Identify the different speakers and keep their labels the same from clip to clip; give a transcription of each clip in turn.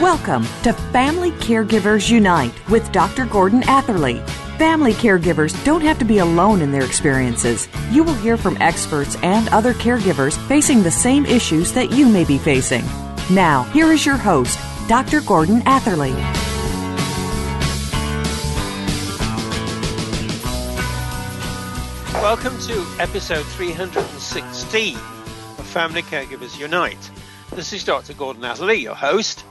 Speaker 1: Welcome to Family Caregivers Unite with Dr. Gordon Atherley. Family caregivers don't have to be alone in their experiences. You will hear from experts and other caregivers facing the same issues that you may be facing. Now, here is your host, Dr. Gordon Atherley.
Speaker 2: Welcome to episode 316 of Family Caregivers Unite. This is Dr. Gordon Atherley, your host.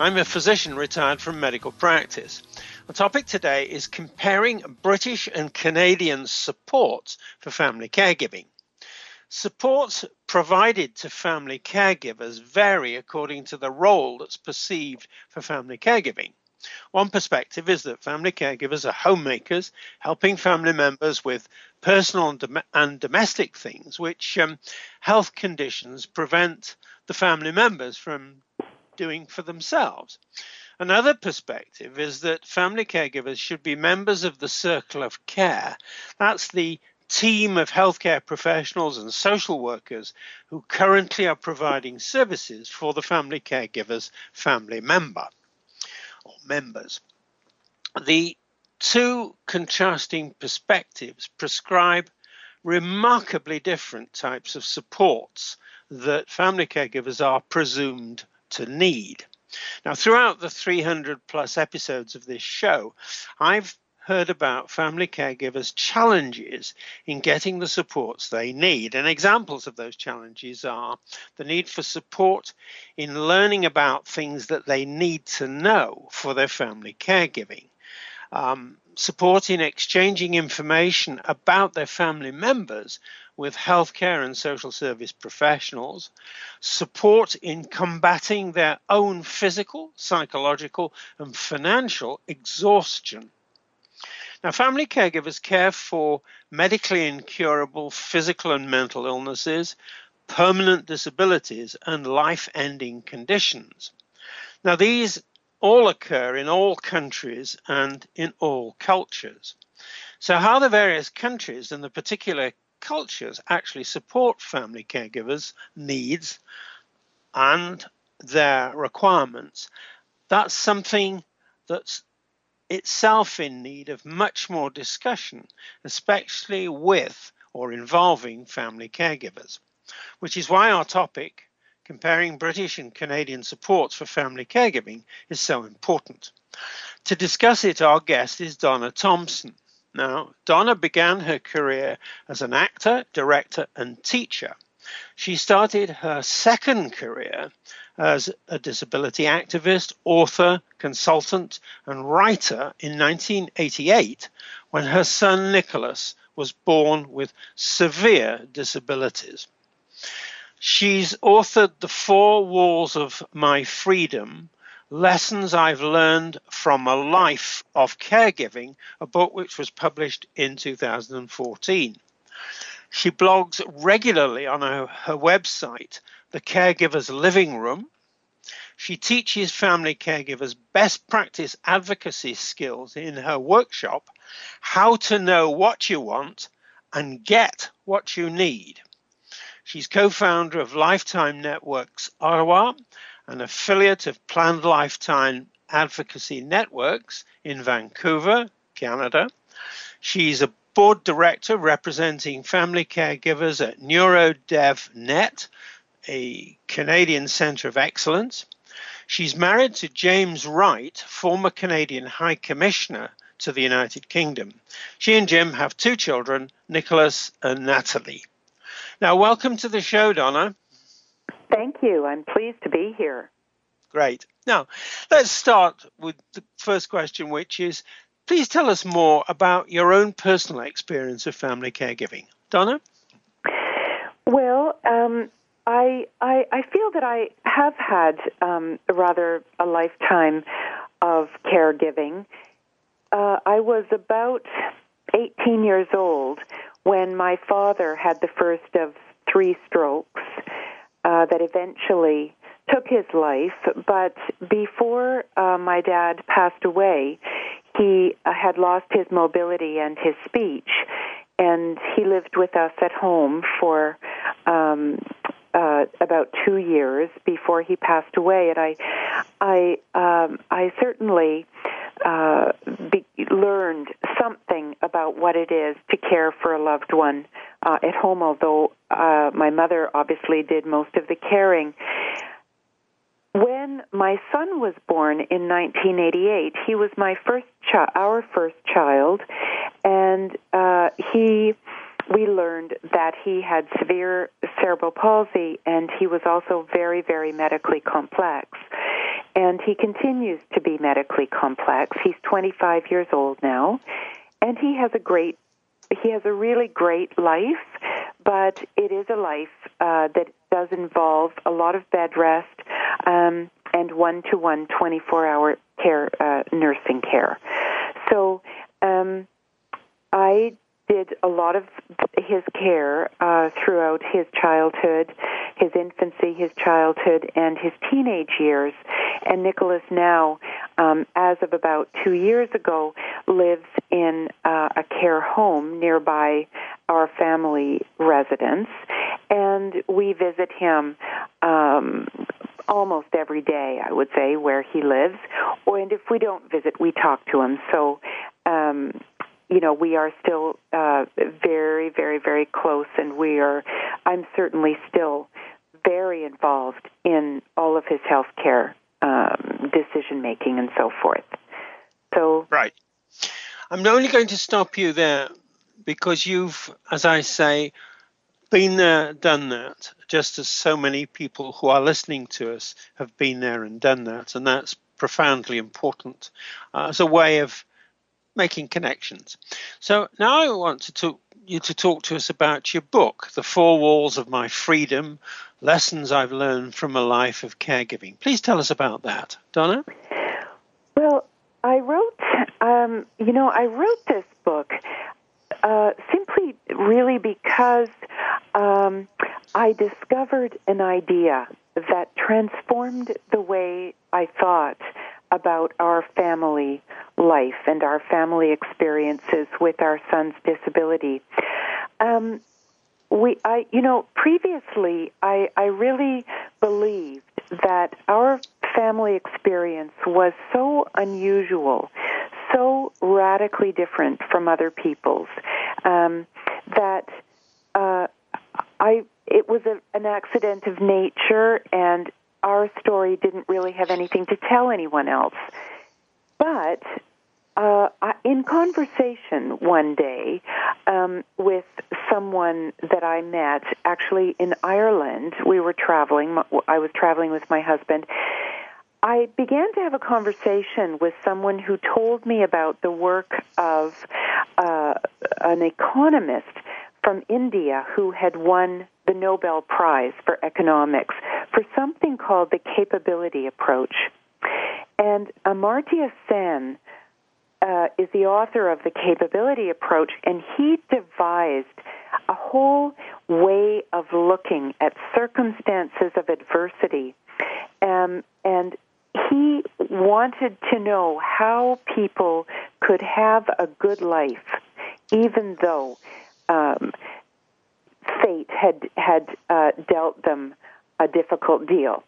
Speaker 2: I'm a physician retired from medical practice. The topic today is comparing British and Canadian support for family caregiving. Supports provided to family caregivers vary according to the role that's perceived for family caregiving. One perspective is that family caregivers are homemakers, helping family members with personal and, dom- and domestic things, which um, health conditions prevent the family members from doing for themselves. Another perspective is that family caregivers should be members of the circle of care. That's the team of healthcare professionals and social workers who currently are providing services for the family caregiver's family member or members. The two contrasting perspectives prescribe remarkably different types of supports that family caregivers are presumed to need. Now, throughout the 300 plus episodes of this show, I've heard about family caregivers' challenges in getting the supports they need. And examples of those challenges are the need for support in learning about things that they need to know for their family caregiving. Um, support in exchanging information about their family members with healthcare and social service professionals, support in combating their own physical, psychological, and financial exhaustion. Now, family caregivers care for medically incurable physical and mental illnesses, permanent disabilities, and life ending conditions. Now, these all occur in all countries and in all cultures. So, how the various countries and the particular cultures actually support family caregivers' needs and their requirements, that's something that's itself in need of much more discussion, especially with or involving family caregivers, which is why our topic, comparing British and Canadian supports for family caregiving, is so important. To discuss it, our guest is Donna Thomson. Now, Donna began her career as an actor, director, and teacher. She started her second career as a disability activist, author, consultant, and writer in 1988 when her son Nicholas was born with severe disabilities. She's authored The Four Walls of My Freedom Lessons I've Learned from a Life of Caregiving, a book which was published in 2014. She blogs regularly on her, her website, The Caregiver's Living Room. She teaches family caregivers best practice advocacy skills in her workshop, How to Know What You Want and Get What You Need. She's co founder of Lifetime Networks Ottawa, an affiliate of Planned Lifetime Advocacy Networks in Vancouver, Canada. She's a board director representing family caregivers at NeuroDevNet, a Canadian Centre of Excellence. She's married to James Wright, former Canadian High Commissioner to the United Kingdom. She and Jim have two children, Nicholas and Natalie. Now, welcome to the show, Donna.
Speaker 3: Thank you. I'm pleased to be here.
Speaker 2: Great. Now, let's start with the first question, which is please tell us more about your own personal experience of family caregiving. Donna?
Speaker 3: Well, um, I, I, I feel that I have had um, rather a lifetime of caregiving. Uh, I was about 18 years old when my father had the first of three strokes uh, that eventually took his life. But before uh, my dad passed away, he uh, had lost his mobility and his speech, and he lived with us at home for um, uh, about two years before he passed away. And I, I, um, I certainly uh, be, learned something about what it is to care for a loved one uh, at home. Although uh, my mother obviously did most of the caring. When my son was born in 1988, he was my first child, our first child, and uh, he we learned that he had severe cerebral palsy and he was also very, very medically complex. And he continues to be medically complex. He's 25 years old now, and he has a great, he has a really great life, but it is a life uh, that does involve a lot of bed rest um, and one-to-one 24-hour care, uh, nursing care. So um, I did a lot of his care uh, throughout his childhood, his infancy, his childhood, and his teenage years. And Nicholas now, um, as of about two years ago, lives in uh, a care home nearby our family residence, and we visit him. Um, almost every day, I would say, where he lives. And if we don't visit, we talk to him. So, um, you know, we are still uh, very, very, very close, and we are. I'm certainly still very involved in all of his health care um, decision making and so forth. So
Speaker 2: right. I'm only going to stop you there because you've, as I say, been there, done that, just as so many people who are listening to us have been there and done that, and that's profoundly important uh, as a way of making connections. So now I want to talk, you to talk to us about your book, The Four Walls of My Freedom Lessons I've Learned from a Life of Caregiving. Please tell us about that, Donna.
Speaker 3: Well, I wrote, um, you know, I wrote this book uh, simply really because um, I discovered an idea that transformed the way I thought about our family life and our family experiences with our son's disability. Um, we, I, you know, previously I, I really believed that our family experience was so unusual, so radically different from other people's, um, that uh, I it was a, an accident of nature, and our story didn't really have anything to tell anyone else. But uh, in conversation one day um, with someone that I met, actually in Ireland, we were traveling. I was traveling with my husband. I began to have a conversation with someone who told me about the work of uh, an economist from India who had won the Nobel Prize for economics for something called the capability approach. And Amartya Sen uh, is the author of the capability approach, and he devised a whole way of looking at circumstances of adversity. Um, and he wanted to know how people could have a good life, even though um, fate had had uh, dealt them a difficult deal.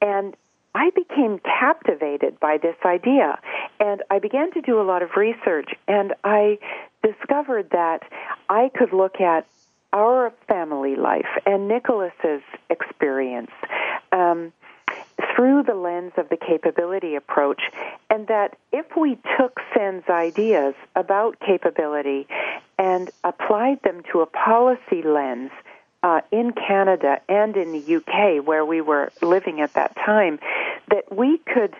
Speaker 3: And I became captivated by this idea, and I began to do a lot of research, and I discovered that I could look at our family life and Nicholas's experience um, through the lens of the capability approach, and that if we took Sen's ideas about capability and applied them to a policy lens uh, in Canada and in the UK, where we were living at that time, that we could,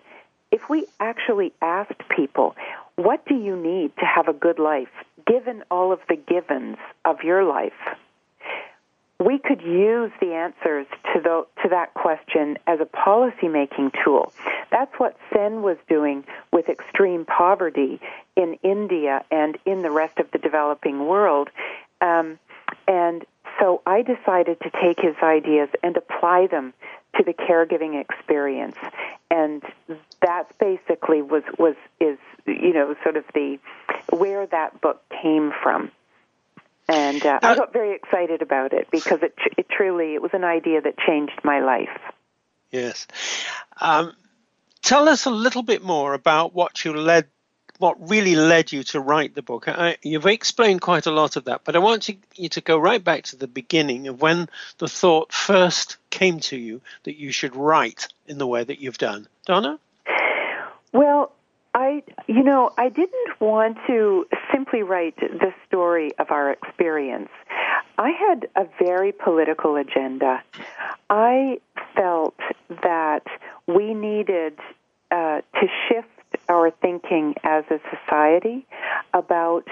Speaker 3: if we actually asked people, what do you need to have a good life, given all of the givens of your life? we could use the answers to, the, to that question as a policy making tool. That's what Sen was doing with extreme poverty in India and in the rest of the developing world. Um, and so I decided to take his ideas and apply them to the caregiving experience. And that's basically was, was is you know sort of the where that book came from and uh, I got very excited about it because it, it truly it was an idea that changed my life.
Speaker 2: Yes, um, tell us a little bit more about what you led, what really led you to write the book. I, you've explained quite a lot of that, but I want to, you to go right back to the beginning of when the thought first came to you that you should write in the way that you've done, Donna.
Speaker 3: Well, I, you know, I didn't want to simply write the story of our experience. I had a very political agenda. I felt that we needed uh, to shift our thinking as a society about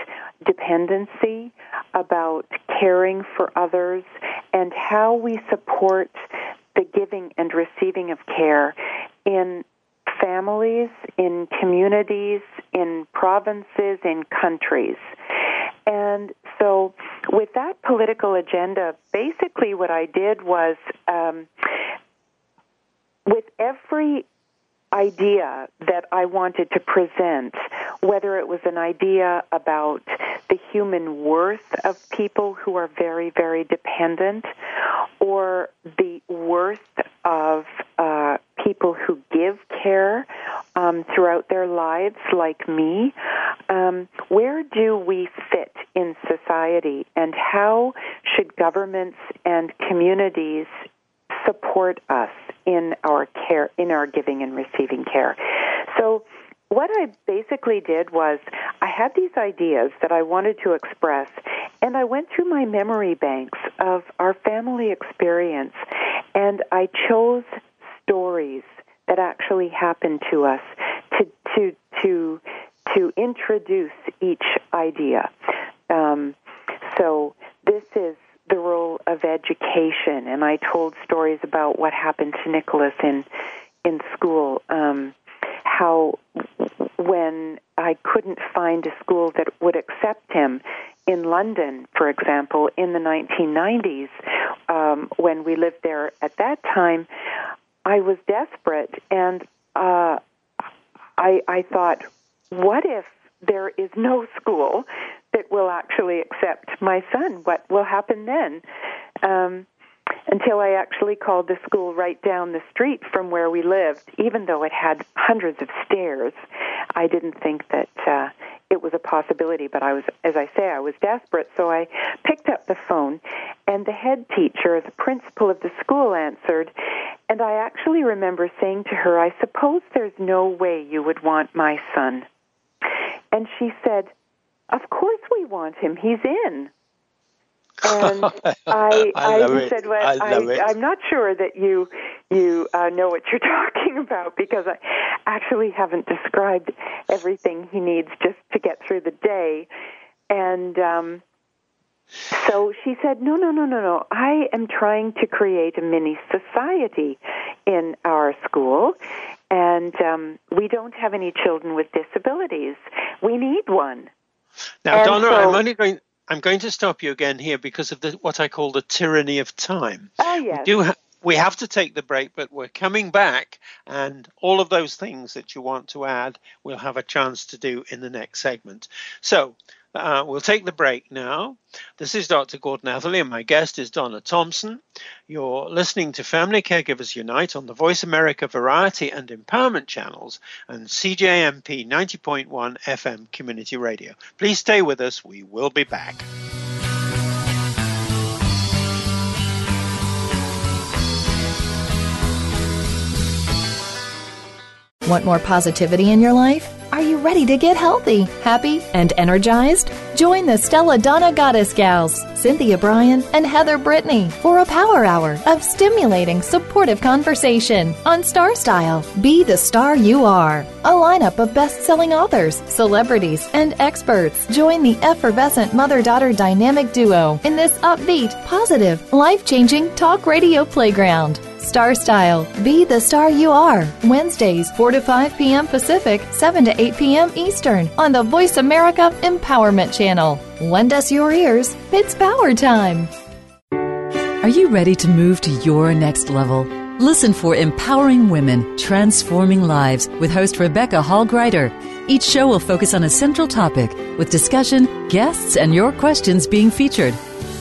Speaker 3: dependency, about caring for others, and how we support the giving and receiving of care in families, in communities, in provinces, in countries. And so, with that political agenda, basically what I did was um, with every idea that I wanted to present, whether it was an idea about the human worth of people who are very, very dependent, or the worth of uh, people who give care um, throughout their lives, like me. Um, where do we fit in society, and how should governments and communities support us in our care, in our giving and receiving care? So what I basically did was I had these ideas that I wanted to express, and I went through my memory banks of our family experience, and I chose stories that actually happened to us to to to to introduce each idea. Um, so this is the role of education, and I told stories about what happened to Nicholas in in school. Um, how when I couldn't find a school that would accept him in London, for example, in the 1990s, um, when we lived there at that time, I was desperate, and uh, I, I thought, what if there is no school that will actually accept my son? What will happen then? Um, until I actually called the school right down the street from where we lived, even though it had hundreds of stairs. I didn't think that uh, it was a possibility, but I was, as I say, I was desperate. So I picked up the phone, and the head teacher, the principal of the school, answered. And I actually remember saying to her, I suppose there's no way you would want my son. And she said, Of course we want him. He's in. And I, I, I said, well, I, am not sure that you you uh, know what you're talking about because I actually haven't described everything he needs just to get through the day. And um, so she said, no, no, no, no, no. I am trying to create a mini society in our school, and um, we don't have any children with disabilities. We need one.
Speaker 2: Now, and Donna, so, I'm only going. I'm going to stop you again here because of the, what I call the tyranny of time.
Speaker 3: Oh, yes.
Speaker 2: We, do ha- we have to take the break, but we're coming back, and all of those things that you want to add, we'll have a chance to do in the next segment. So, uh, we'll take the break now. This is Dr. Gordon Atherley, and my guest is Donna Thomson. You're listening to Family Caregivers Unite on the Voice America Variety and Empowerment channels and CJMP 90.1 FM Community Radio. Please stay with us. We will be back.
Speaker 4: Want more positivity in your life?
Speaker 5: Are you ready to get healthy, happy, and energized? Join the Stella Donna Goddess Gals, Cynthia Brian and Heather Brittany, for a power hour of stimulating, supportive conversation on Star Style. Be the star you are. A lineup of best selling authors, celebrities, and experts join the effervescent mother daughter dynamic duo in this upbeat, positive, life changing talk radio playground. Star Style. Be the star you are. Wednesdays, 4 to 5 p.m. Pacific, 7 to 8 p.m. Eastern on the Voice America Empowerment Channel. Lend us your ears. It's power time.
Speaker 4: Are you ready to move to your next level? Listen for Empowering Women, Transforming Lives with host Rebecca Hall Gruyter. Each show will focus on a central topic with discussion, guests, and your questions being featured.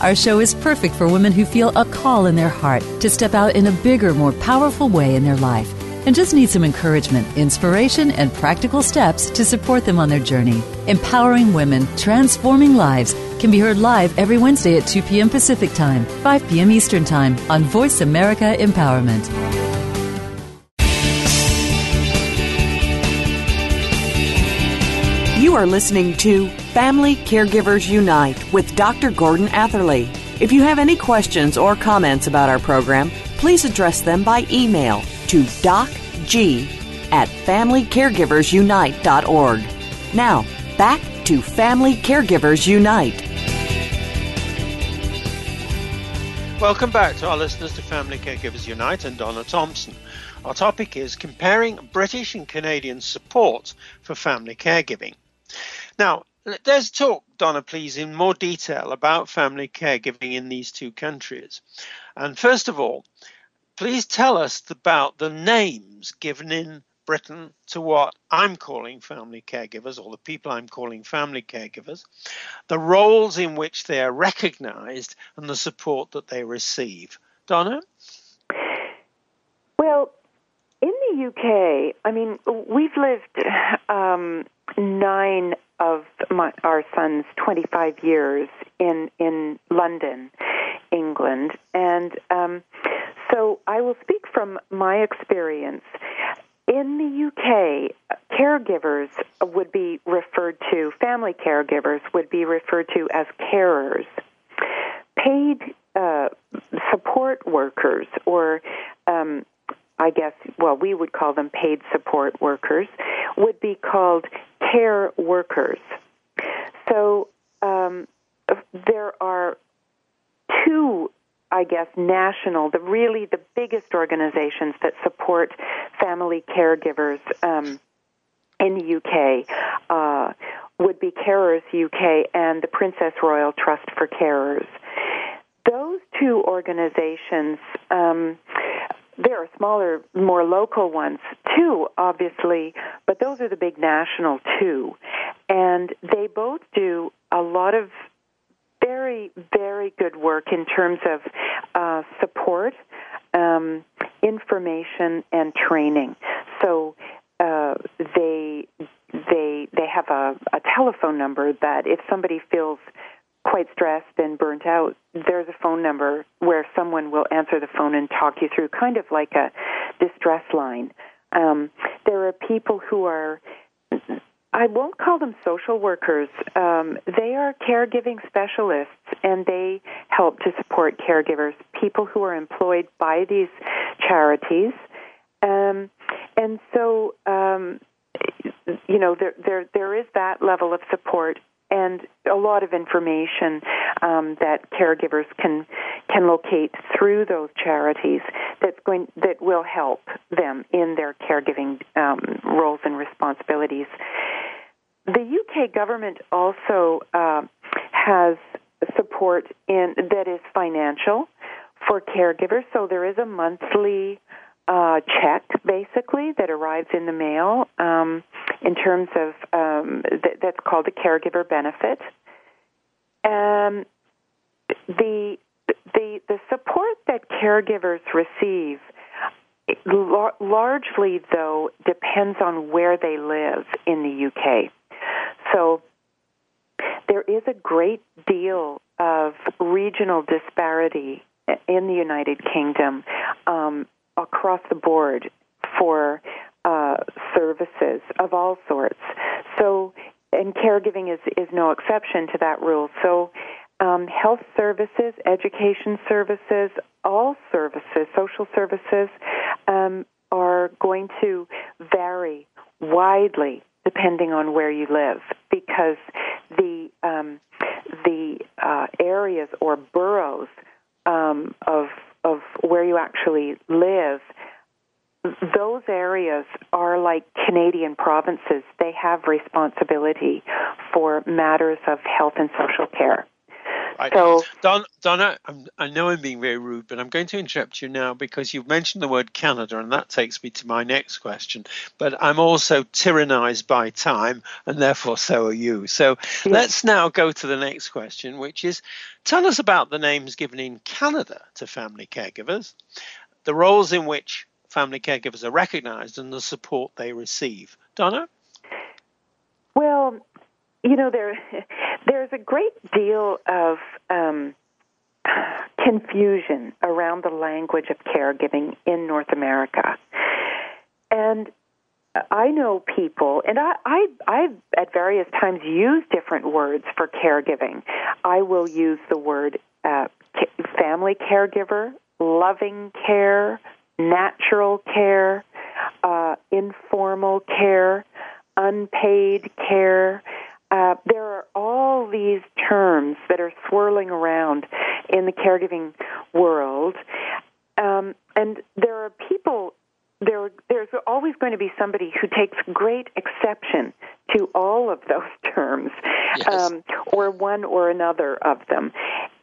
Speaker 4: Our show is perfect for women who feel a call in their heart to step out in a bigger, more powerful way in their life and just need some encouragement, inspiration, and practical steps to support them on their journey. Empowering Women, Transforming Lives can be heard live every Wednesday at 2 p.m. Pacific Time, 5 p.m. Eastern Time on Voice America Empowerment.
Speaker 1: You are listening to Family Caregivers Unite with Dr. Gordon Atherley. If you have any questions or comments about our program, please address them by email to docg at familycaregiversunite.org. Now, back to Family Caregivers Unite.
Speaker 2: Welcome back to our listeners to Family Caregivers Unite and Donna Thomson. Our topic is comparing British and Canadian support for family caregiving. Now, let's talk, Donna, please, in more detail about family caregiving in these two countries. And first of all, please tell us about the names given in Britain to what I'm calling family caregivers, or the people I'm calling family caregivers, the roles in which they are recognized, and the support that they receive. Donna?
Speaker 3: Well, in the UK, I mean, we've lived um, nine of my, our son's 25 years in in London, England, and um, so I will speak from my experience. In the UK, caregivers would be referred to, family caregivers would be referred to as carers. Paid uh, support workers, or um, I guess, well, we would call them paid support workers, would be called care workers. So um, there are two, I guess, national, the really the biggest organizations that support family caregivers um, in the UK uh, would be Carers UK and the Princess Royal Trust for Carers. Those two organizations. Um, there are smaller, more local ones too, obviously, but those are the big national too. And they both do a lot of very, very good work in terms of uh, support, um, information, and training. So uh, they they they have a, a telephone number that if somebody feels quite stressed and burnt out, there's a phone number where someone will answer the phone and talk you through, kind of like a distress line. Um, there are people who are, I won't call them social workers, um, they are caregiving specialists and they help to support caregivers, people who are employed by these charities. Um, and so, um, you know, there, there, there is that level of support and a lot of information um, that caregivers can can locate through those charities that's going that will help them in their caregiving um, roles and responsibilities. The UK government also uh, has support in that is financial for caregivers. So there is a monthly uh, check, basically, that arrives in the mail um, in terms of um, th- that's called a caregiver benefit. Um, the the the support that caregivers receive largely, though, depends on where they live in the UK. So there is a great deal of regional disparity in the United Kingdom um, across the board for uh, services of all sorts. So, and caregiving is is no exception to that rule. So. Um, health services, education services, all services, social services, um, are going to vary widely depending on where you live because the um, the uh, areas or boroughs um, of of where you actually live those areas are like Canadian provinces. They have responsibility for matters of health and social care.
Speaker 2: Right. So, Don, Donna, I'm, i know I'm being very rude, but I'm going to interrupt you now because you've mentioned the word Canada, and that takes me to my next question. But I'm also tyrannized by time, and therefore so are you. So yes. let's now go to the next question, which is tell us about the names given in Canada to family caregivers, the roles in which family caregivers are recognized, and the support they receive. Donna?
Speaker 3: Well, you know there there's a great deal of um, confusion around the language of caregiving in North America, and I know people, and I, I, I've at various times used different words for caregiving. I will use the word uh, family caregiver, loving care, natural care, uh, informal care, unpaid care. Uh, there are all these terms that are swirling around in the caregiving world, um, and there are people. There, there's always going to be somebody who takes great exception to all of those terms, yes. um, or one or another of them,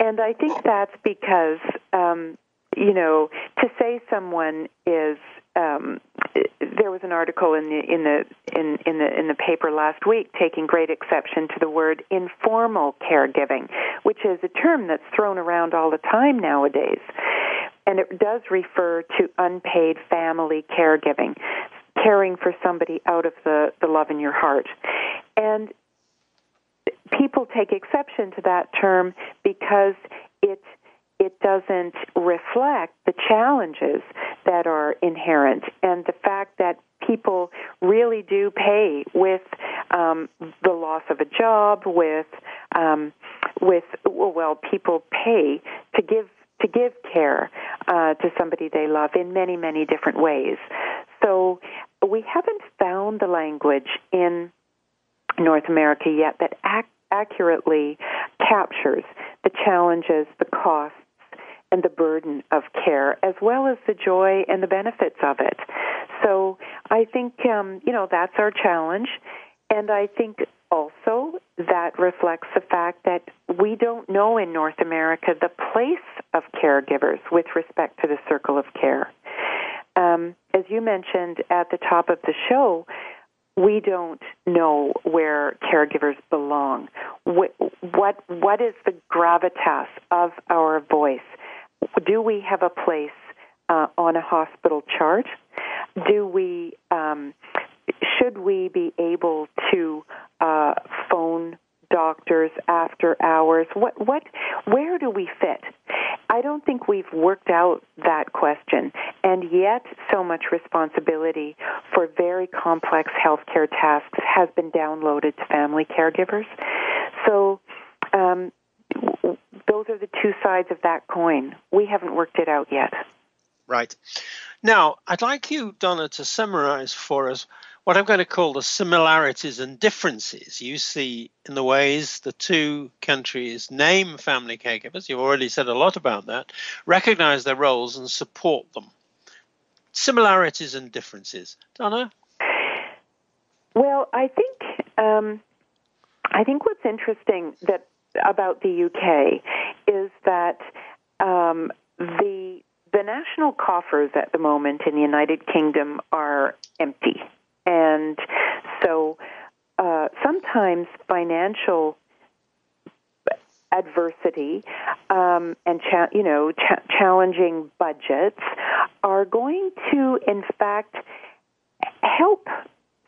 Speaker 3: and I think that's because um, you know to say someone is um, an article in the in the in, in the in the paper last week taking great exception to the word informal caregiving, which is a term that's thrown around all the time nowadays, and it does refer to unpaid family caregiving, caring for somebody out of the the love in your heart, and people take exception to that term because it it doesn't reflect the challenges that are inherent and the fact that people really do pay with um, the loss of a job, with um, with well, people pay to give to give care uh, to somebody they love in many many different ways. So we haven't found the language in North America yet that ac- accurately captures the challenges, the costs and the burden of care, as well as the joy and the benefits of it. So I think, um, you know, that's our challenge. And I think also that reflects the fact that we don't know in North America the place of caregivers with respect to the circle of care. Um, as you mentioned at the top of the show, we don't know where caregivers belong. What, what, what is the gravitas of our voice? do we have a place uh, on a hospital chart? Do we um, should we be able to uh, phone doctors after hours? What what where do we fit? I don't think we've worked out that question, and yet so much responsibility for very complex healthcare tasks has been downloaded to family caregivers. So. Um, those are the two sides of that coin. We haven't worked it out yet.
Speaker 2: Right. Now, I'd like you, Donna, to summarize for us what I'm going to call the similarities and differences you see in the ways the two countries name family caregivers. You've already said a lot about that, recognize their roles and support them. Similarities and differences. Donna?
Speaker 3: Well, I think um, I think what's interesting that about the UK is that um, the the national coffers at the moment in the United Kingdom are empty, and so uh, sometimes financial adversity um, and cha- you know cha- challenging budgets are going to, in fact, help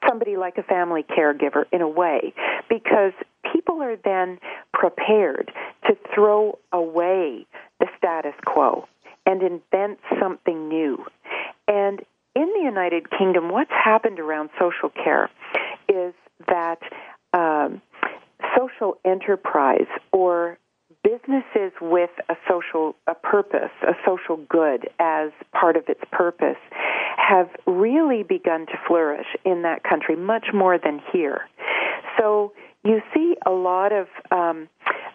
Speaker 3: somebody like a family caregiver in a way because people are then prepared to throw away the status quo and invent something new. And in the United Kingdom, what's happened around social care is that um, social enterprise or businesses with a social a purpose, a social good as part of its purpose, have really begun to flourish in that country much more than here. So you see a lot of um,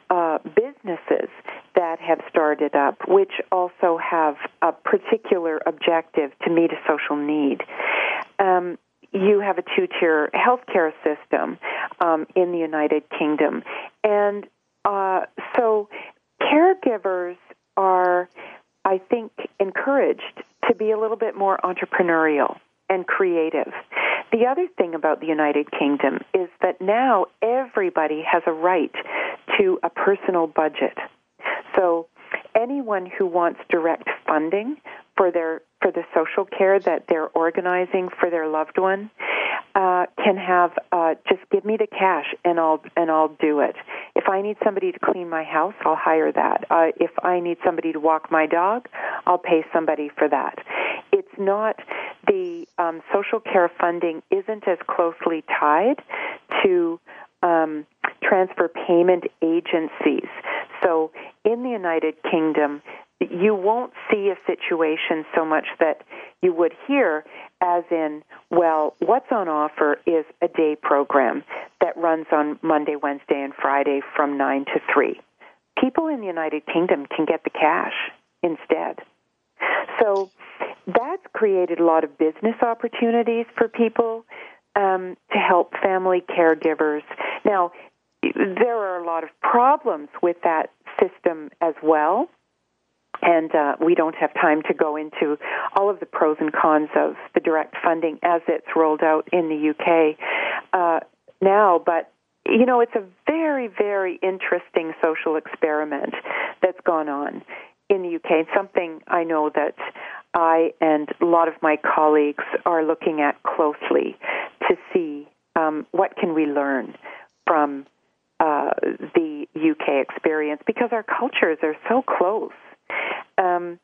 Speaker 3: uh, businesses that have started up, which also particular objective to meet a social need. Um, you have a two-tier healthcare system um, in the United Kingdom, and uh, so caregivers are, I think, encouraged to be a little bit more entrepreneurial and creative. The other thing about the United Kingdom is that now everybody has a right to a personal budget. So anyone who wants direct funding for their for the social care that they're organizing for their loved one uh, can have uh, just give me the cash and I'll and I'll do it. If I need somebody to clean my house, I'll hire that. Uh, if I need somebody to walk my dog, I'll pay somebody for that. It's not the um, social care funding isn't as closely tied to um, transfer payment agencies. So in the United Kingdom, you won't see a situation so much that you would hear as in, well, what's on offer is a day program that runs on Monday, Wednesday, and Friday from 9 to 3. People in the United Kingdom can get the cash instead. So that's created a lot of business opportunities for people um, to help family caregivers. Now, there are a lot of problems with that system as well. And uh, we don't have time to go into all of the pros and cons of the direct funding as it's rolled out in the UK uh, now. But you know, it's a very, very interesting social experiment that's gone on in the UK. Something I know that I and a lot of my colleagues are looking at closely to see um, what can we learn from uh, the UK experience because our cultures are so close. Um,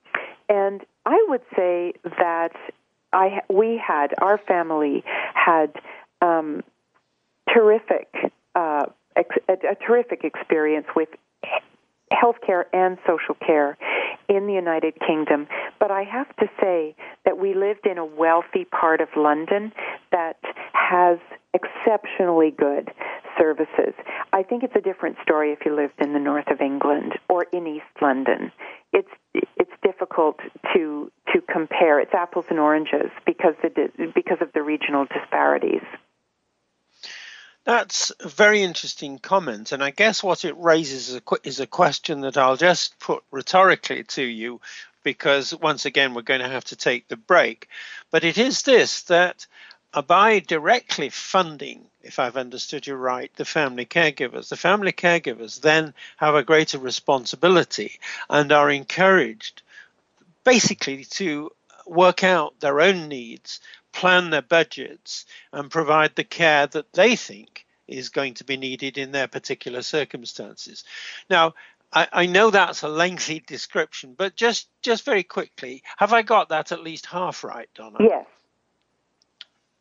Speaker 3: and I would say that I we had our family had um, terrific uh, ex- a, a terrific experience with healthcare and social care in the United Kingdom. But I have to say that we lived in a wealthy part of London that has exceptionally good services. I think it's a different story if you lived in the north of England or in East London. It's it's difficult to to compare. It's apples and oranges because the because of the regional disparities.
Speaker 2: That's a very interesting comment, and I guess what it raises is a, is a question that I'll just put rhetorically to you, because once again we're going to have to take the break. But it is this that by directly funding, if I've understood you right, the family caregivers, the family caregivers then have a greater responsibility and are encouraged basically to work out their own needs plan their budgets and provide the care that they think is going to be needed in their particular circumstances. Now, I, I, know that's a lengthy description, but just just very quickly, have I got that at least half right, Donna?
Speaker 3: Yes.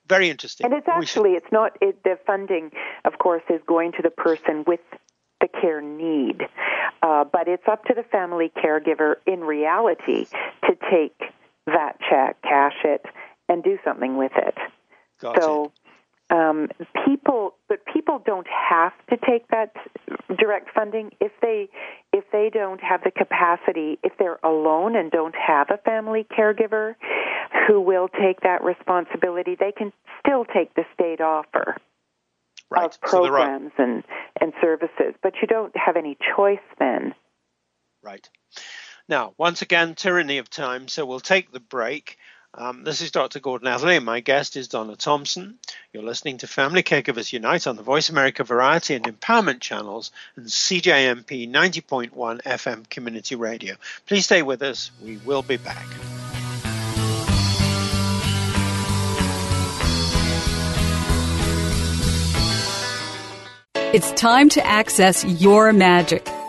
Speaker 2: Very interesting.
Speaker 3: And it's actually should... it's not it, the funding, of course, is going to the person with the care need, uh, but it's up to the family caregiver in reality to take that check, cash it, and do something with it.
Speaker 2: Gotcha.
Speaker 3: So um, people, but people don't have to take that direct funding if they if they don't have the capacity. If they're alone and don't have a family caregiver who will take that responsibility, they can still take the state offer
Speaker 2: right.
Speaker 3: of programs so and and services. But you don't have any choice then.
Speaker 2: Right. Now, once again, tyranny of time. So we'll take the break. Um, this is Dr. Gordon Atherley, and my guest is Donna Thomson. You're listening to Family Caregivers Unite on the Voice America Variety and Empowerment channels and CJMP 90.1 FM Community Radio. Please stay with us. We will be back.
Speaker 6: It's time to access your magic.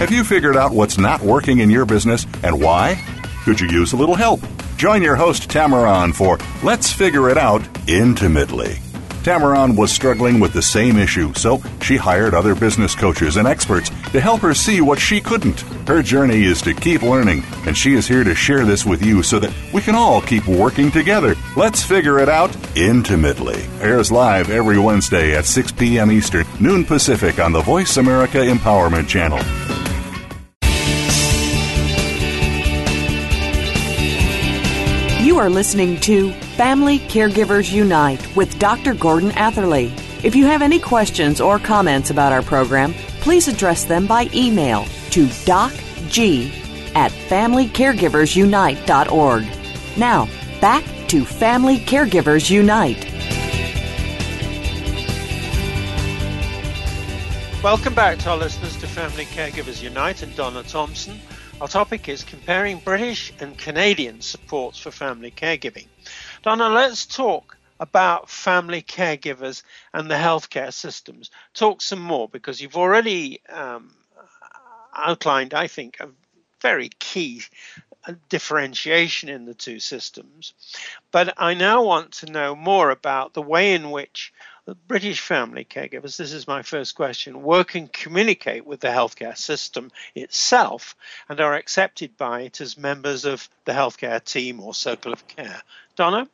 Speaker 7: Have you figured out what's not working in your business and why? Could you use a little help? Join your host, Tamaran, for Let's Figure It Out Intimately. Tamaran was struggling with the same issue, so she hired other business coaches and experts to help her see what she couldn't. Her journey is to keep learning, and she is here to share this with you so that we can all keep working together. Let's figure it out intimately. Airs live every Wednesday at 6 p.m. Eastern, noon Pacific on the Voice America Empowerment Channel.
Speaker 1: You are listening to Family Caregivers Unite with Dr. Gordon Atherley. If you have any questions or comments about our program, please address them by email to docg at familycaregiversunite.org. Now, back to Family Caregivers Unite.
Speaker 2: Welcome back to our listeners to Family Caregivers Unite and Donna Thomson. Our topic is comparing British and Canadian supports for family caregiving. Donna, let's talk about family caregivers and the healthcare systems. Talk some more because you've already um, outlined, I think, a very key uh, differentiation in the two systems. But I now want to know more about the way in which British family caregivers, this is my first question, work and communicate with the healthcare system itself and are accepted by it as members of the healthcare team or circle of care. Donna?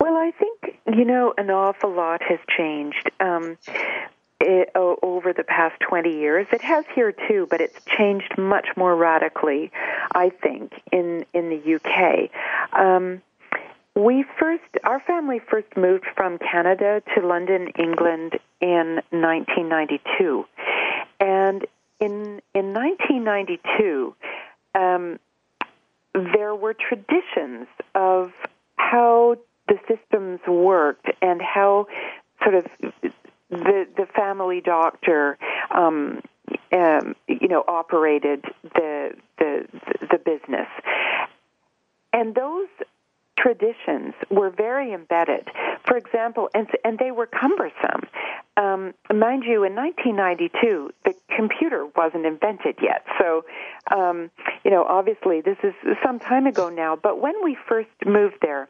Speaker 3: Well, I think, you know, an awful lot has changed. Um, it, oh, over the past 20 years. It has here too, but it's changed much more radically, I think, in in the UK. Um, we first, our family first moved from Canada to London, England in 1992. And in, in 1992, um, there were traditions of how the systems worked and how sort of the the family doctor um, um, you know operated the the the business and those traditions were very embedded. For example, and, and they were cumbersome. Um, mind you, in 1992, the computer wasn't invented yet. So, um, you know, obviously this is some time ago now. But when we first moved there,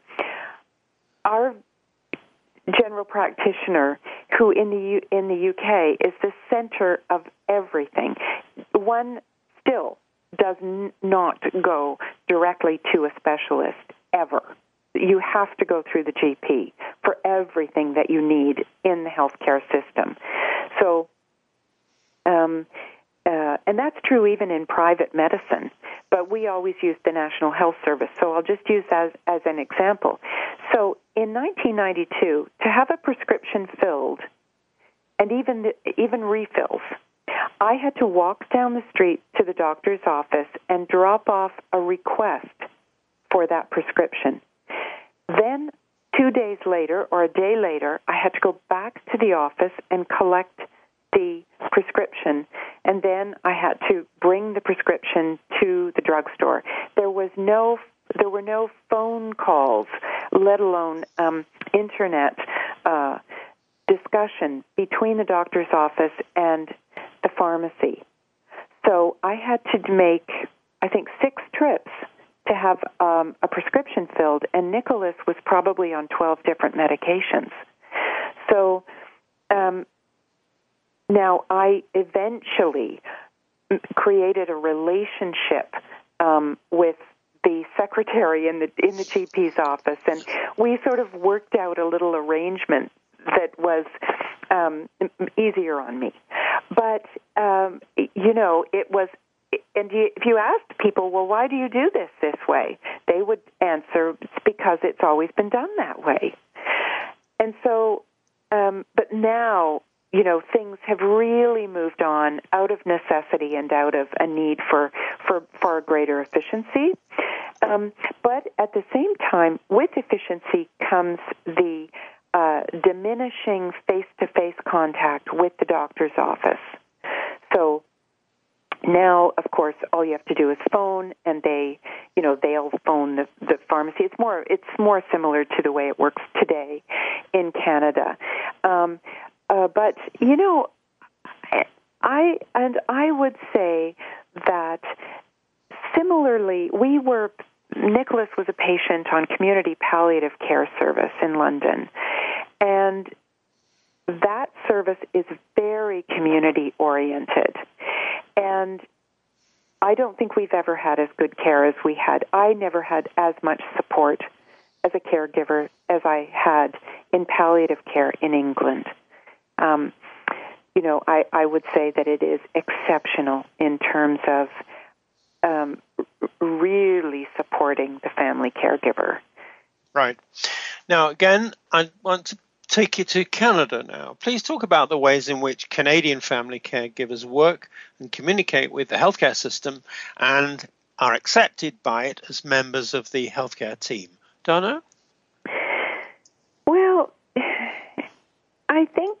Speaker 3: our general practitioner, who in the U- in the UK is the center of everything, one still does n- not go directly to a specialist ever. You have to go through the GP for everything that you need in the healthcare system. So, um, uh, and that's true even in private medicine. But we always use the National Health Service, so I'll just use as as an example. So, in 1992, to have a prescription filled, and even even refills, I had to walk down the street to the doctor's office and drop off a request for that prescription. Then, two days later or a day later, I had to go back to the office and collect the prescription, and then I had to bring the prescription to the drugstore. There was no there were no phone calls, let alone um, internet uh, discussion between the doctor's office and the pharmacy. So I had to make, I think, six trips to have um, a prescription filled, and Nicholas was probably on 12 different medications. So um, now I eventually created a relationship um, with the secretary in the in the GP's office, and we sort of worked out a little arrangement that was um, easier on me. But um, you know, it was and you, if you asked people, well, why do you do this this way? They would answer, it's because it's always been done that way. And so, um, but now you know, things have really moved on out of necessity and out of a need for for far greater efficiency. Um, but at the same time, with efficiency comes the uh, diminishing face-to-face contact with the doctor's office. So now, of course, all you have to do is phone, and they, you know, they'll phone the, the pharmacy. It's more, it's more similar to the way it works today in Canada. Um, uh, but you know, I and I would say that similarly, we were. Nicholas was a patient on community palliative care service in London, and that service is very community oriented. And I don't think we've ever had as good care as we had. I never had as much support as a caregiver as I had in palliative care in England. Um, you know, I, I would say that it is exceptional in terms of um, really supporting the family caregiver.
Speaker 2: Right. Now, again, I want to take you to Canada now. Please talk about the ways in which Canadian family caregivers work and communicate with the healthcare system and are accepted by it as members of the healthcare team. Donna?
Speaker 3: Well, I think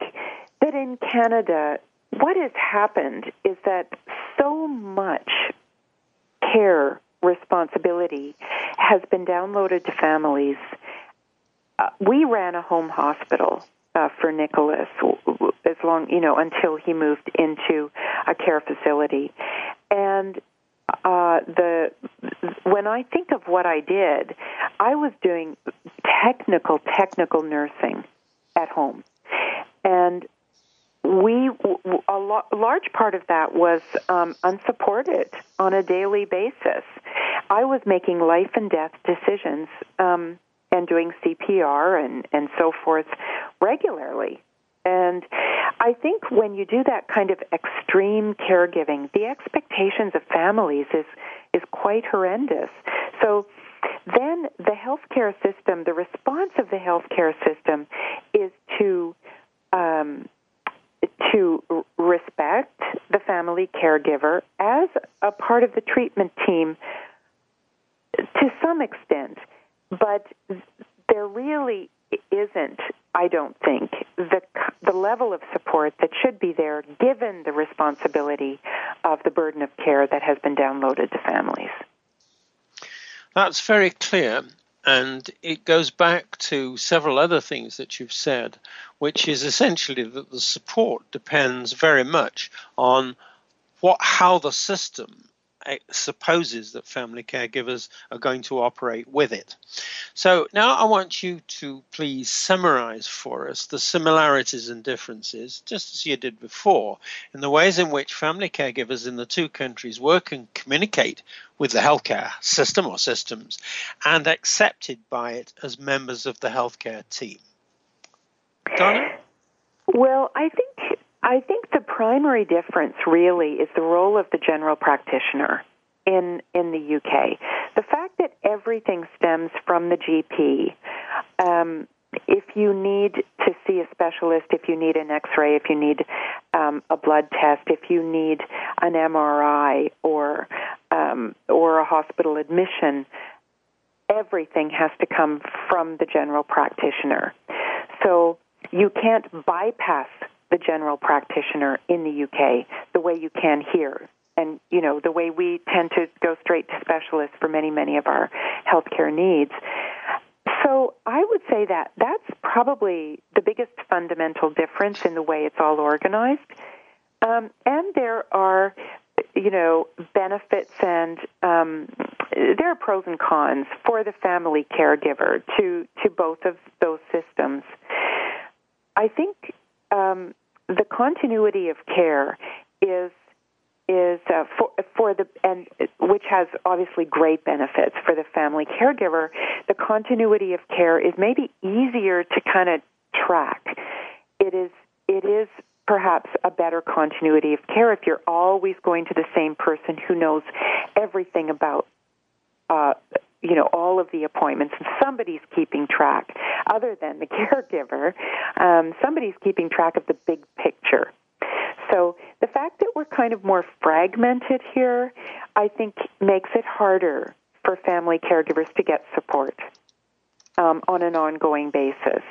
Speaker 3: that in Canada, what has happened is that so much care responsibility has been downloaded to families uh, we ran a home hospital uh, for Nicholas as long, you know, until he moved into a care facility. And uh, the when I think of what I did, I was doing technical technical nursing at home, and we a, lo- large part of that was um, unsupported on a daily basis. I was making life and death decisions. Um, and doing CPR and, and so forth regularly. And I think when you do that kind of extreme caregiving, the expectations of families is is quite horrendous. So then the healthcare system, the response of the healthcare system, is to um, to respect the family caregiver as a part of the treatment team to some extent but there really isn't, I don't think, the the level of support that should be there given the responsibility of the burden of care that has been downloaded to families.
Speaker 2: That's very clear. And it goes back to several other things that you've said, which is essentially that the support depends very much on what how the system supposes that family caregivers are going to operate with it. So now I want you to please summarize for us the similarities and differences, just as you did before, in the ways in which family caregivers in the two countries work and communicate with the healthcare system or systems and accepted by it as members of the healthcare team. Donna?
Speaker 3: Well, I think I think the primary difference really is the role of the general practitioner in in the UK. The fact that everything stems from the GP. Um, if you need to see a specialist, if you need an X-ray, if you need um, a blood test, if you need an MRI or um, or a hospital admission, everything has to come from the general practitioner. So you can't bypass the general practitioner in the UK the way you can here. And, you know, the way we tend to go straight to specialists for many, many of our healthcare needs. So I would say that that's probably the biggest fundamental difference in the way it's all organized. Um, and there are, you know, benefits and um, there are pros and cons for the family caregiver to to both of those systems. I think um, the continuity of care is is uh, for for the and which has obviously great benefits for the family caregiver. The continuity of care is maybe easier to kind of track. It is it is perhaps a better continuity of care if you're always going to the same person who knows everything about uh, you know all of the appointments and somebody's keeping track other than the caregiver um, somebody's keeping track of the big picture. So the fact that we're kind of more fragmented here, I think, makes it harder for family caregivers to get support um, on an ongoing basis.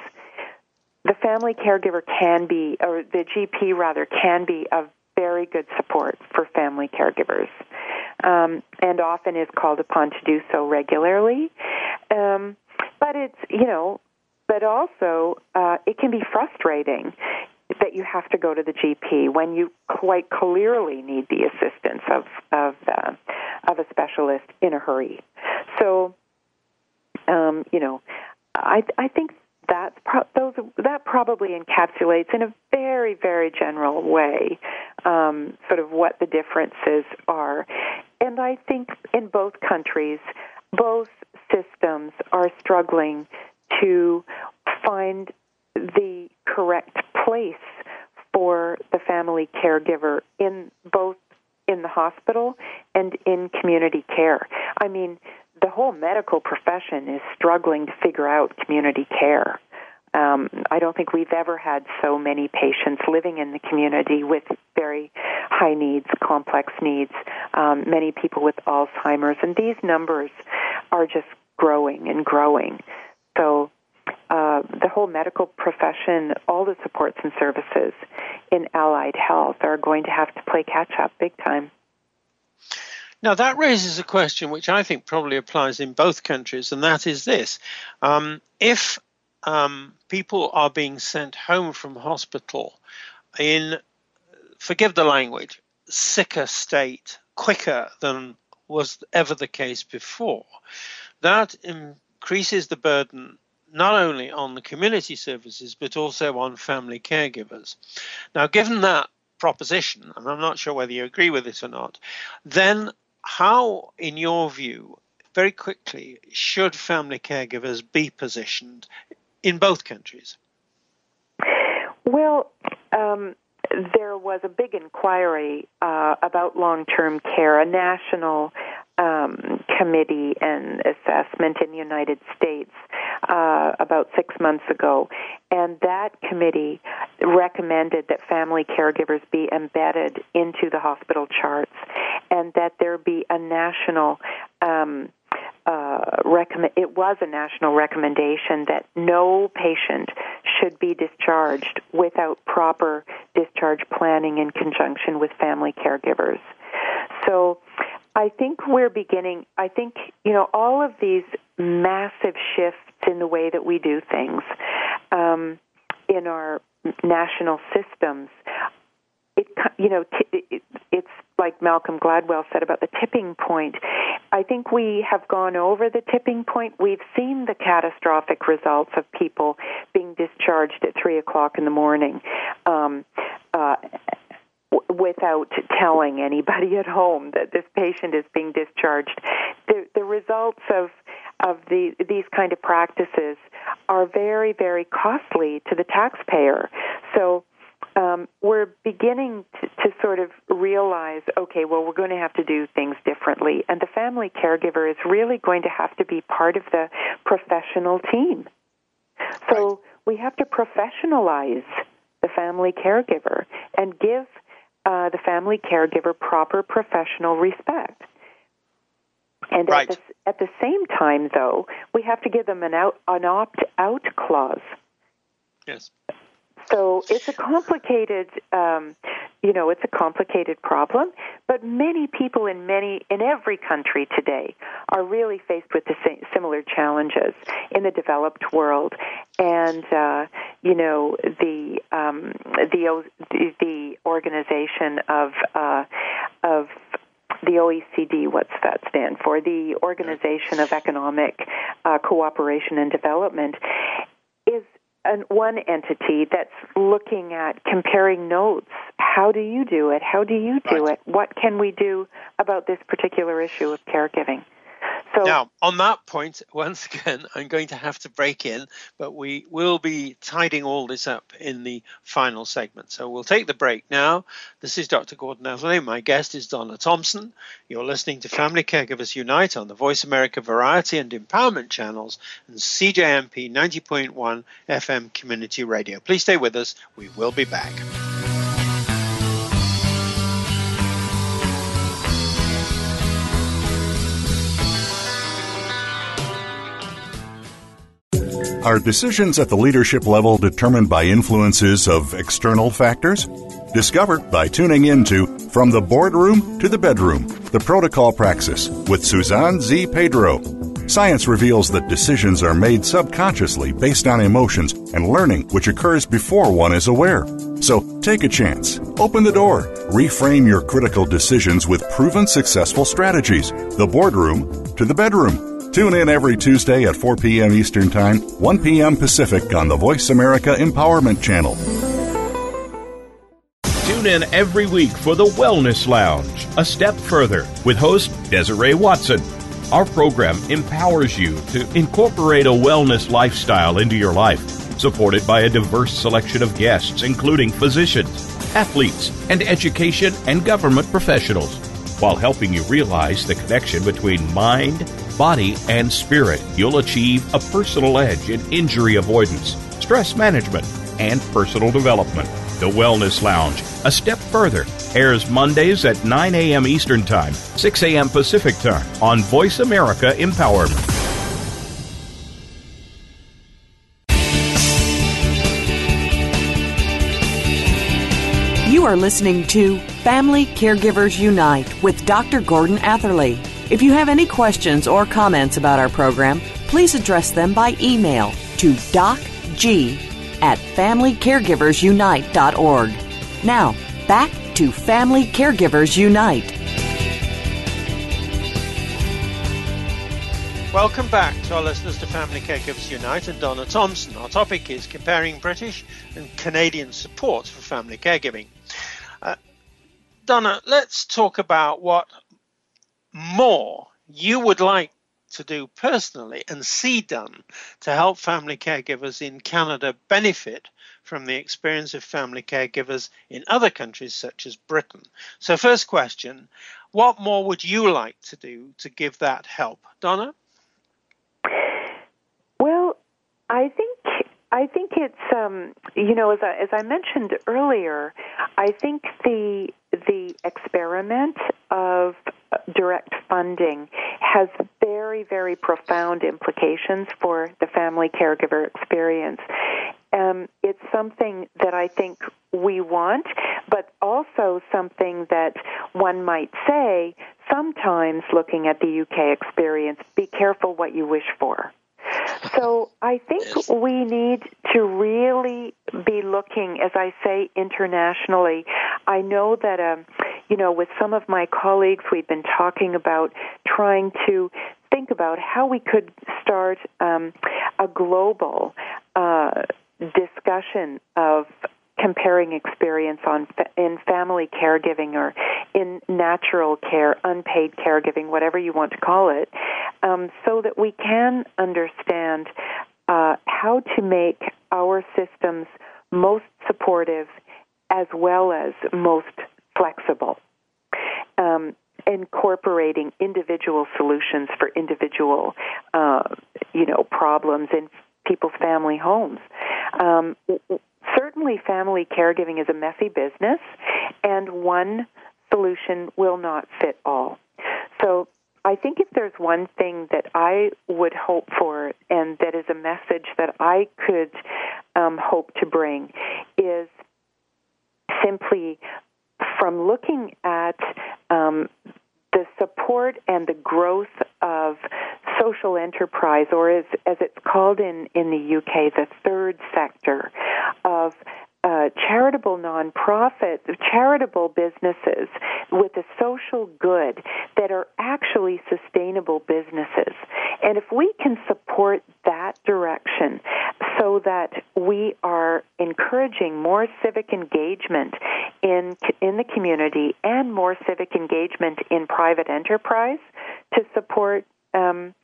Speaker 3: The family caregiver can be, or the GP rather, can be a very good support for family caregivers, um, and often is called upon to do so regularly. Um, but it's, you know, but also uh, it can be frustrating that you have to go to the GP when you quite clearly need the assistance of of uh, of a specialist in a hurry. So, um, you know, I I think that pro- those that probably encapsulates in a very very general way um, sort of what the differences are, and I think in both countries, both systems are struggling to find the correct place for the family caregiver in both in the hospital and in community care. I mean, the whole medical profession is struggling to figure out community care. Um, I don't think we've ever had so many patients living in the community with very high needs, complex needs, um, many people with Alzheimer's, and these numbers are just growing and growing. So uh, the whole medical profession, all the supports and services in allied health are going to have to play catch up big time.
Speaker 2: Now, that raises a question which I think probably applies in both countries, and that is this. Um, if um, people are being sent home from hospital in, forgive the language, sicker state quicker than was ever the case before, that increases the burden not only on the community services but also on family caregivers. Now, given that proposition, and I'm not sure whether you agree with it or not, then how, in your view, very quickly, should family caregivers be positioned in both countries?
Speaker 3: Well, um, there was a big inquiry uh, about long term care, a national um, committee and assessment in the United States uh, about six months ago, and that committee recommended that family caregivers be embedded into the hospital charts, and that there be a national. Um, uh, recommend, it was a national recommendation that no patient should be discharged without proper discharge planning in conjunction with family caregivers. So I think we're beginning, I think, you know, all of these massive shifts in the way that we do things um, in our national systems, it, you know, t- it, it's like Malcolm Gladwell said about the tipping point. I think we have gone over the tipping point. We've seen the catastrophic results of people being discharged at three o'clock in the morning. Um, uh, without telling anybody at home that this patient is being discharged. The, the results of of the, these kind of practices are very, very costly to the taxpayer. So um, we're beginning to, to sort of realize, okay, well, we're going to have to do things differently, and the family caregiver is really going to have to be part of the professional team. So right. we have to professionalize the family caregiver and give uh, the family caregiver proper professional respect. And
Speaker 2: right.
Speaker 3: at, the, at the same time, though, we have to give them an, out, an opt out clause.
Speaker 2: Yes.
Speaker 3: So it's a complicated, um, you know, it's a complicated problem. But many people in many in every country today are really faced with the same, similar challenges in the developed world, and uh, you know the um, the the organization of uh, of the OECD, what's that stand for? The Organization of Economic uh, Cooperation and Development an, one entity that's looking at comparing notes. How do you do it? How do you do right. it? What can we do about this particular issue of caregiving?
Speaker 2: So now, on that point, once again, I'm going to have to break in, but we will be tidying all this up in the final segment. So we'll take the break now. This is Dr. Gordon Atherley. My guest is Donna Thomson. You're listening to Family Caregivers Unite on the Voice America Variety and Empowerment channels and CJMP 90.1 FM Community Radio. Please stay with us. We will be back.
Speaker 7: Are decisions at the leadership level determined by influences of external factors? Discover by tuning into From the Boardroom to the Bedroom, the Protocol Praxis with Suzanne Z. Pedro. Science reveals that decisions are made subconsciously based on emotions and learning which occurs before one is aware. So take a chance. Open the door. Reframe your critical decisions with proven successful strategies. The boardroom to the bedroom. Tune in every Tuesday at 4 p.m. Eastern Time, 1 p.m. Pacific on the Voice America Empowerment Channel.
Speaker 8: Tune in every week for the Wellness Lounge, a step further, with host Desiree Watson. Our program empowers you to incorporate a wellness lifestyle into your life, supported by a diverse selection of guests, including physicians, athletes, and education and government professionals, while helping you realize the connection between mind, body, and spirit. You'll achieve a personal edge in injury avoidance, stress management, and personal development. The Wellness Lounge, a step further, airs Mondays at 9 a.m. Eastern Time, 6 a.m. Pacific Time on Voice America Empowerment.
Speaker 1: You are listening to Family Caregivers Unite with Dr. Gordon Atherley. If you have any questions or comments about our program, please address them by email to docg at FamilyCaregiversUnite.org. Now, back to Family Caregivers Unite.
Speaker 2: Welcome back to our listeners to Family Caregivers Unite and Donna Thomson. Our topic is comparing British and Canadian support for family caregiving. Uh, Donna, let's talk about what more you would like to do personally and see done to help family caregivers in Canada benefit from the experience of family caregivers in other countries such as Britain. So, first question what more would you like to do to give that help? Donna?
Speaker 3: Well, I think I think it's um, you know as I, as I mentioned earlier, I think the the experiment of direct funding has very very profound implications for the family caregiver experience. Um, it's something that I think we want, but also something that one might say sometimes looking at the UK experience, be careful what you wish for. So I think we need to really be looking, as I say, internationally. I know that, um, you know, with some of my colleagues, we've been talking about trying to think about how we could start um, a global uh, discussion of comparing experience on in family caregiving or in natural care, unpaid caregiving, whatever you want to call it, um, so that we can understand uh, how to make our systems most supportive as well as most flexible. Um, incorporating individual solutions for individual, uh, you know, problems in people's family homes. Um, certainly, family caregiving is a messy business, and one solution will not fit all. So, I think if there's one thing that I would hope for, and that is a message that I could um, hope to bring, is simply from looking at um, the support and the growth of social enterprise, or as, as it's called in, in the UK, the third sector of uh, charitable nonprofits, charitable businesses with a social good that are actually sustainable businesses. And if we can support that direction so that we are encouraging more civic engagement in, in the community and more civic engagement in private enterprise to support um,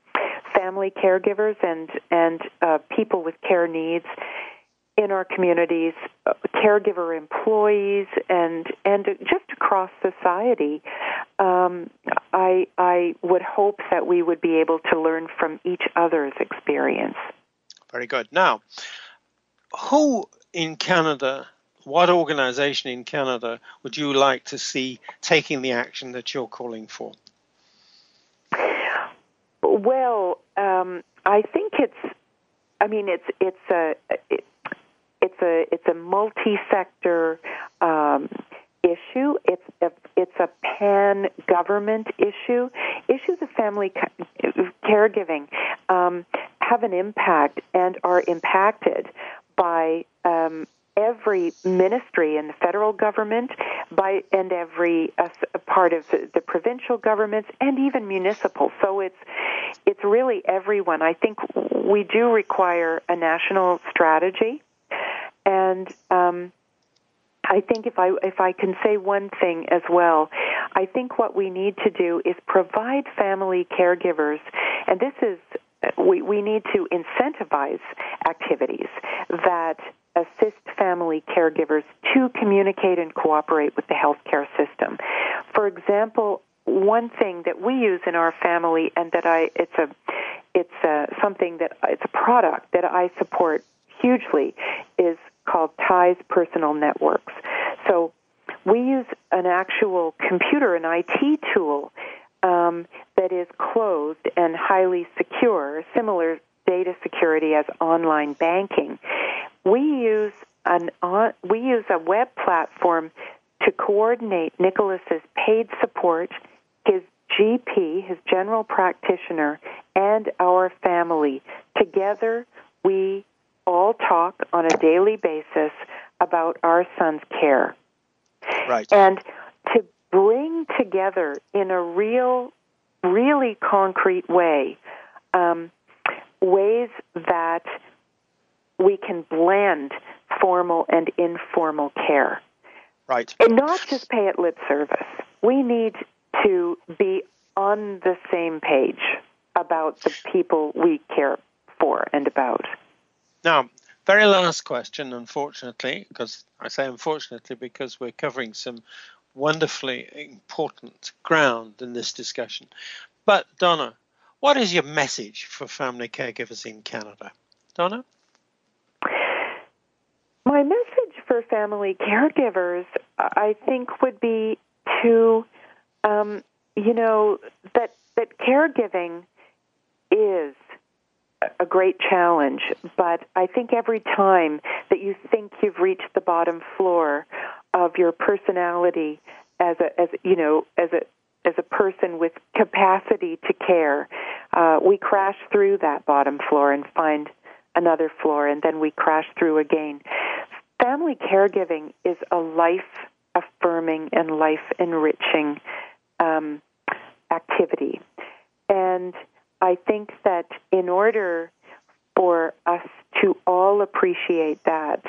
Speaker 3: family caregivers and, and uh, people with care needs in our communities, uh, caregiver employees, and and just across society. Um, I I would hope that we would be able to learn from each other's experience.
Speaker 2: Very good. Now, who in Canada? What organization in Canada would you like to see taking the action that you're calling for?
Speaker 3: Well, um, I think it's I mean, it's it's a it, it's a it's a multi-sector um, issue. It's a, it's a pan government issue. Issues of family caregiving um, have an impact and are impacted by um, every ministry in the federal government by and every uh, part of the, the provincial governments and even municipal. So it's it's really everyone. I think we do require a national strategy. And um, I think if I if I can say one thing as well, I think what we need to do is provide family caregivers, and this is we we need to incentivize activities that assist family caregivers to communicate and cooperate with the healthcare system. For example, one thing that we use in our family and that I it's a it's a, something that it's a product that I support hugely is called Tyze Personal Networks. So we use an actual computer, an IT tool um, that is closed and highly secure, similar data security as online banking. We use an on, we use a web platform to coordinate Nicholas's paid support, his GP, his general practitioner, and our family. Together, we all talk on a daily basis about our son's care.
Speaker 2: Right.
Speaker 3: And to bring together in a real, really concrete way um, ways that we can blend formal and informal care.
Speaker 2: Right.
Speaker 3: And not just pay it lip service. We need to be on the same page about the people we care for and about.
Speaker 2: Now, very last question, unfortunately, because I say unfortunately because we're covering some wonderfully important ground in this discussion. But, Donna, what is your message for family caregivers in Canada? Donna?
Speaker 3: My message for family caregivers, I think, would be to, um, you know, that that caregiving is a great challenge, but I think every time that you think you've reached the bottom floor of your personality as a as you know as a as a person with capacity to care, uh, we crash through that bottom floor and find another floor, and then we crash through again. Family caregiving is a life affirming and life enriching um, activity, and I think that in order for us to all appreciate that,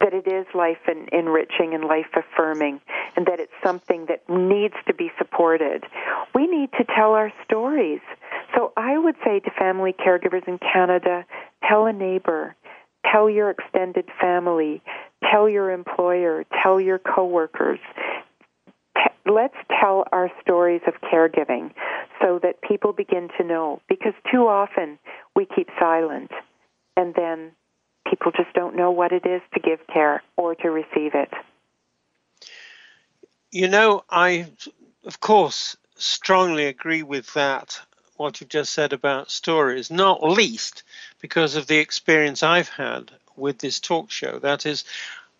Speaker 3: that it is life enriching and life affirming, and that it's something that needs to be supported, we need to tell our stories. So I would say to family caregivers in Canada, tell a neighbor, tell your extended family, tell your employer, tell your coworkers, let's tell our stories of caregiving so that people begin to know. Because too often we keep silent and then people just don't know what it is to give care or to receive it.
Speaker 2: You know, I, of course, strongly agree with that, what you've just said about stories, not least because of the experience I've had with this talk show. That is,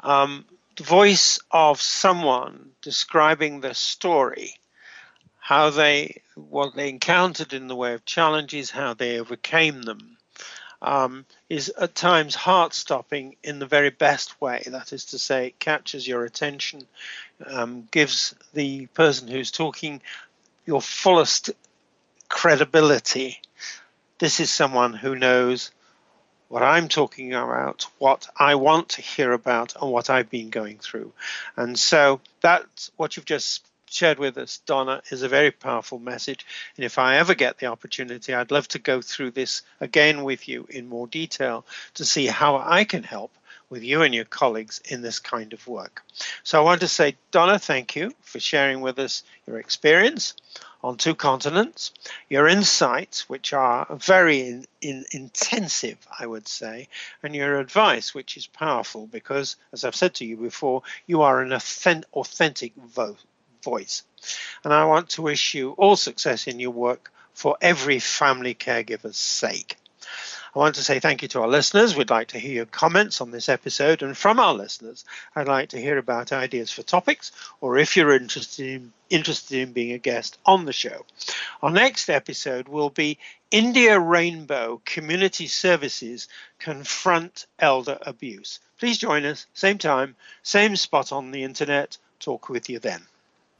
Speaker 2: um, the voice of someone describing their story, how they what they encountered in the way of challenges, how they overcame them, um, is at times heart stopping in the very best way. That is to say, it captures your attention, um, gives the person who's talking your fullest credibility. This is someone who knows what I'm talking about, what I want to hear about, and what I've been going through. And so that's what you've just shared with us, Donna, is a very powerful message. And if I ever get the opportunity, I'd love to go through this again with you in more detail to see how I can help with you and your colleagues in this kind of work. So I want to say, Donna, thank you for sharing with us your experience on two continents, your insights, which are very in, in, intensive, I would say, and your advice, which is powerful because, as I've said to you before, you are an authentic authentic vo- voice. And I want to wish you all success in your work for every family caregiver's sake. I want to say thank you to our listeners. We'd like to hear your comments on this episode. And from our listeners, I'd like to hear about ideas for topics or if you're interested in, interested in being a guest on the show. Our next episode will be India Rainbow Community Services Confront Elder Abuse. Please join us, same time, same spot on the internet. Talk with you then.